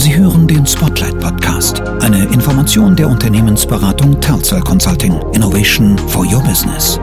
Sie hören den Spotlight Podcast, eine Information der Unternehmensberatung Telcel Consulting. Innovation for Your Business.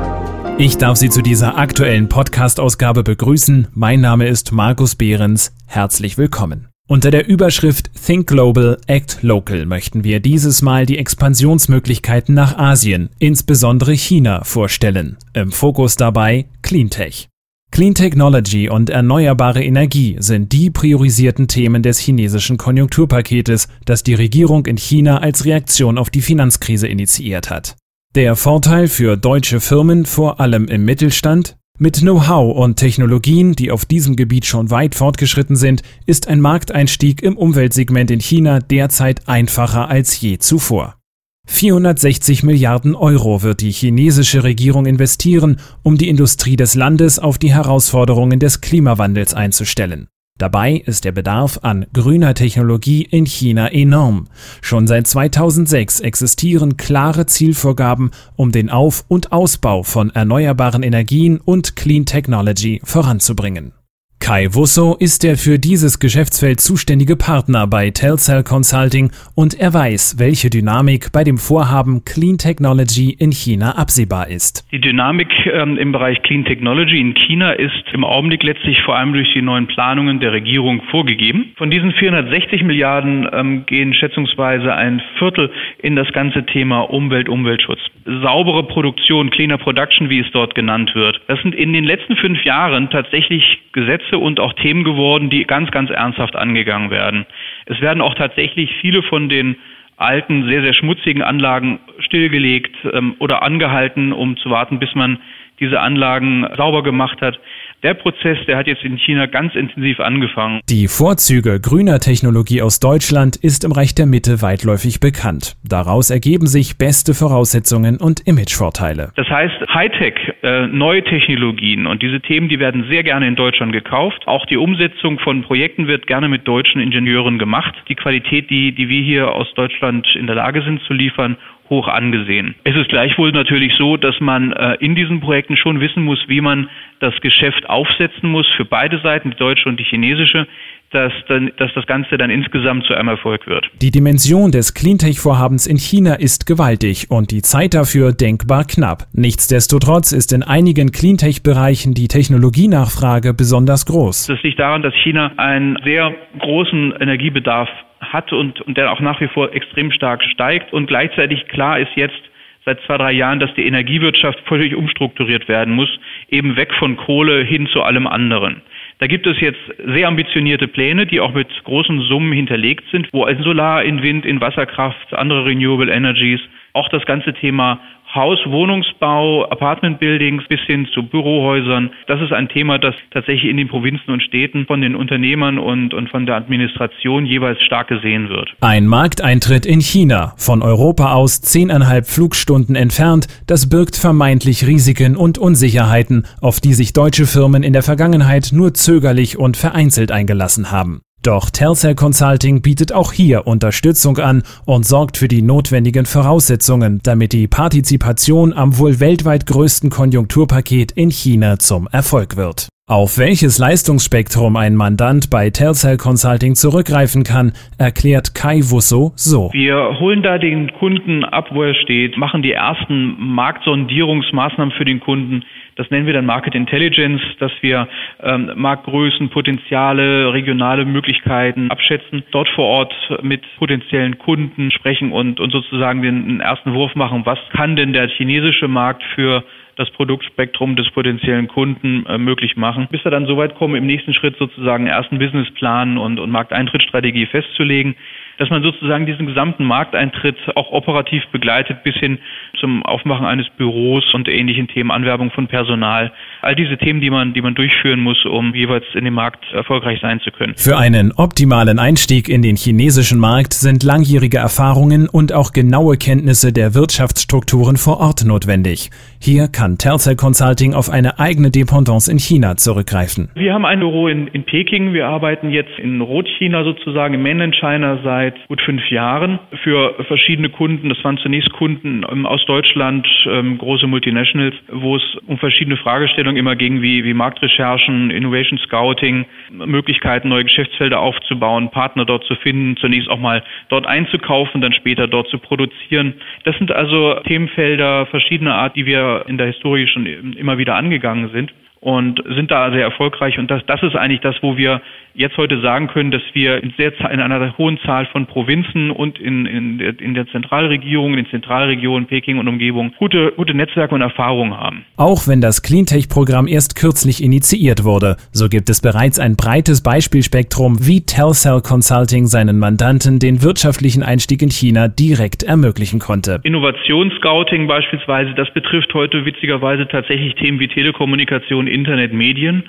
Ich darf Sie zu dieser aktuellen Podcast-Ausgabe begrüßen. Mein Name ist Markus Behrens. Herzlich willkommen. Unter der Überschrift Think Global, Act Local möchten wir dieses Mal die Expansionsmöglichkeiten nach Asien, insbesondere China, vorstellen. Im Fokus dabei Cleantech. Clean Technology und erneuerbare Energie sind die priorisierten Themen des chinesischen Konjunkturpaketes, das die Regierung in China als Reaktion auf die Finanzkrise initiiert hat. Der Vorteil für deutsche Firmen, vor allem im Mittelstand, mit Know-how und Technologien, die auf diesem Gebiet schon weit fortgeschritten sind, ist ein Markteinstieg im Umweltsegment in China derzeit einfacher als je zuvor. 460 Milliarden Euro wird die chinesische Regierung investieren, um die Industrie des Landes auf die Herausforderungen des Klimawandels einzustellen. Dabei ist der Bedarf an grüner Technologie in China enorm. Schon seit 2006 existieren klare Zielvorgaben, um den Auf- und Ausbau von erneuerbaren Energien und Clean Technology voranzubringen. Kai Wusso ist der für dieses Geschäftsfeld zuständige Partner bei Telcel Consulting und er weiß, welche Dynamik bei dem Vorhaben Clean Technology in China absehbar ist. Die Dynamik ähm, im Bereich Clean Technology in China ist im Augenblick letztlich vor allem durch die neuen Planungen der Regierung vorgegeben. Von diesen 460 Milliarden ähm, gehen schätzungsweise ein Viertel in das ganze Thema Umwelt, Umweltschutz. Saubere Produktion, Cleaner Production, wie es dort genannt wird. Das sind in den letzten fünf Jahren tatsächlich Gesetze und auch Themen geworden, die ganz, ganz ernsthaft angegangen werden. Es werden auch tatsächlich viele von den alten, sehr, sehr schmutzigen Anlagen stillgelegt ähm, oder angehalten, um zu warten, bis man diese Anlagen sauber gemacht hat. Der Prozess, der hat jetzt in China ganz intensiv angefangen. Die Vorzüge grüner Technologie aus Deutschland ist im Reich der Mitte weitläufig bekannt. Daraus ergeben sich beste Voraussetzungen und Imagevorteile. Das heißt, Hightech, äh, neue Technologien und diese Themen, die werden sehr gerne in Deutschland gekauft. Auch die Umsetzung von Projekten wird gerne mit deutschen Ingenieuren gemacht. Die Qualität, die, die wir hier aus Deutschland in der Lage sind zu liefern, hoch angesehen. Es ist gleichwohl natürlich so, dass man äh, in diesen Projekten schon wissen muss, wie man das Geschäft aufsetzen muss für beide Seiten, die deutsche und die chinesische, dass, dann, dass das Ganze dann insgesamt zu einem Erfolg wird. Die Dimension des Cleantech-Vorhabens in China ist gewaltig und die Zeit dafür denkbar knapp. Nichtsdestotrotz ist in einigen Cleantech-Bereichen die Technologienachfrage besonders groß. Das liegt daran, dass China einen sehr großen Energiebedarf hat und, und der auch nach wie vor extrem stark steigt. Und gleichzeitig klar ist jetzt seit zwei, drei Jahren, dass die Energiewirtschaft völlig umstrukturiert werden muss, eben weg von Kohle hin zu allem anderen. Da gibt es jetzt sehr ambitionierte Pläne, die auch mit großen Summen hinterlegt sind, wo in Solar, in Wind, in Wasserkraft, andere Renewable Energies auch das ganze Thema Haus, Wohnungsbau, Apartment Buildings bis hin zu Bürohäusern. Das ist ein Thema, das tatsächlich in den Provinzen und Städten von den Unternehmern und, und von der Administration jeweils stark gesehen wird. Ein Markteintritt in China, von Europa aus zehneinhalb Flugstunden entfernt, das birgt vermeintlich Risiken und Unsicherheiten, auf die sich deutsche Firmen in der Vergangenheit nur zögerlich und vereinzelt eingelassen haben. Doch Telcel Consulting bietet auch hier Unterstützung an und sorgt für die notwendigen Voraussetzungen, damit die Partizipation am wohl weltweit größten Konjunkturpaket in China zum Erfolg wird. Auf welches Leistungsspektrum ein Mandant bei Telcel Consulting zurückgreifen kann, erklärt Kai Wusso so. Wir holen da den Kunden ab, wo er steht, machen die ersten Marktsondierungsmaßnahmen für den Kunden. Das nennen wir dann Market Intelligence, dass wir ähm, Marktgrößen, Potenziale, regionale Möglichkeiten abschätzen, dort vor Ort mit potenziellen Kunden sprechen und, und sozusagen den ersten Wurf machen, was kann denn der chinesische Markt für das Produktspektrum des potenziellen Kunden äh, möglich machen, bis wir dann so weit kommen, im nächsten Schritt sozusagen ersten Businessplan und, und Markteintrittsstrategie festzulegen dass man sozusagen diesen gesamten Markteintritt auch operativ begleitet bis hin zum Aufmachen eines Büros und ähnlichen Themen, Anwerbung von Personal. All diese Themen, die man, die man durchführen muss, um jeweils in dem Markt erfolgreich sein zu können. Für einen optimalen Einstieg in den chinesischen Markt sind langjährige Erfahrungen und auch genaue Kenntnisse der Wirtschaftsstrukturen vor Ort notwendig. Hier kann Telcel Consulting auf eine eigene Dependance in China zurückgreifen. Wir haben ein Büro in, in Peking. Wir arbeiten jetzt in Rotchina sozusagen, im Mainland China seit seit gut fünf Jahren für verschiedene Kunden. Das waren zunächst Kunden ähm, aus Deutschland, ähm, große Multinationals, wo es um verschiedene Fragestellungen immer ging, wie, wie Marktrecherchen, Innovation Scouting, Möglichkeiten, neue Geschäftsfelder aufzubauen, Partner dort zu finden, zunächst auch mal dort einzukaufen, dann später dort zu produzieren. Das sind also Themenfelder verschiedener Art, die wir in der Historie schon immer wieder angegangen sind und sind da sehr erfolgreich. Und das, das ist eigentlich das, wo wir jetzt heute sagen können, dass wir in, sehr, in einer hohen Zahl von Provinzen und in, in, der, in der Zentralregierung, in den Zentralregionen Peking und Umgebung gute, gute Netzwerke und Erfahrungen haben. Auch wenn das Cleantech-Programm erst kürzlich initiiert wurde, so gibt es bereits ein breites Beispielspektrum, wie Telcel Consulting seinen Mandanten den wirtschaftlichen Einstieg in China direkt ermöglichen konnte. Innovationsscouting beispielsweise, das betrifft heute witzigerweise tatsächlich Themen wie Telekommunikation, Internet, Medien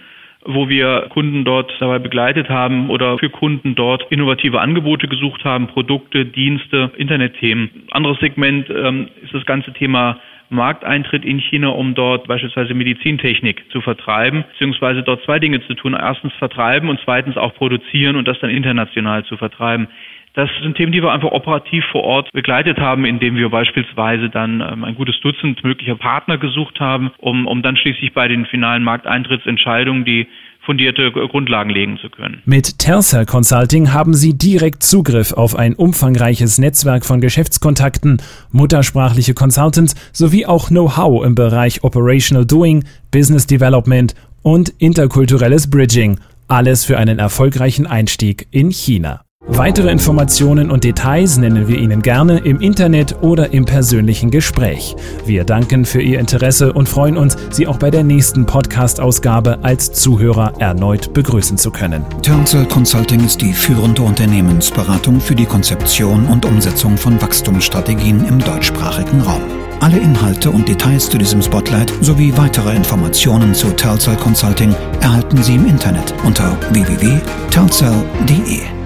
wo wir Kunden dort dabei begleitet haben oder für Kunden dort innovative Angebote gesucht haben, Produkte, Dienste, Internetthemen. Anderes Segment ähm, ist das ganze Thema Markteintritt in China, um dort beispielsweise Medizintechnik zu vertreiben, beziehungsweise dort zwei Dinge zu tun. Erstens vertreiben und zweitens auch produzieren und das dann international zu vertreiben. Das sind Themen, die wir einfach operativ vor Ort begleitet haben, indem wir beispielsweise dann ähm, ein gutes Dutzend möglicher Partner gesucht haben, um, um dann schließlich bei den finalen Markteintrittsentscheidungen die fundierte Grundlagen legen zu können. Mit Telcel Consulting haben Sie direkt Zugriff auf ein umfangreiches Netzwerk von Geschäftskontakten, muttersprachliche Consultants sowie auch Know-how im Bereich Operational Doing, Business Development und interkulturelles Bridging. Alles für einen erfolgreichen Einstieg in China. Weitere Informationen und Details nennen wir Ihnen gerne im Internet oder im persönlichen Gespräch. Wir danken für Ihr Interesse und freuen uns, Sie auch bei der nächsten Podcast-Ausgabe als Zuhörer erneut begrüßen zu können. Townsell Consulting ist die führende Unternehmensberatung für die Konzeption und Umsetzung von Wachstumsstrategien im deutschsprachigen Raum. Alle Inhalte und Details zu diesem Spotlight sowie weitere Informationen zu Tellcell Consulting erhalten Sie im Internet unter www.tellcell.de.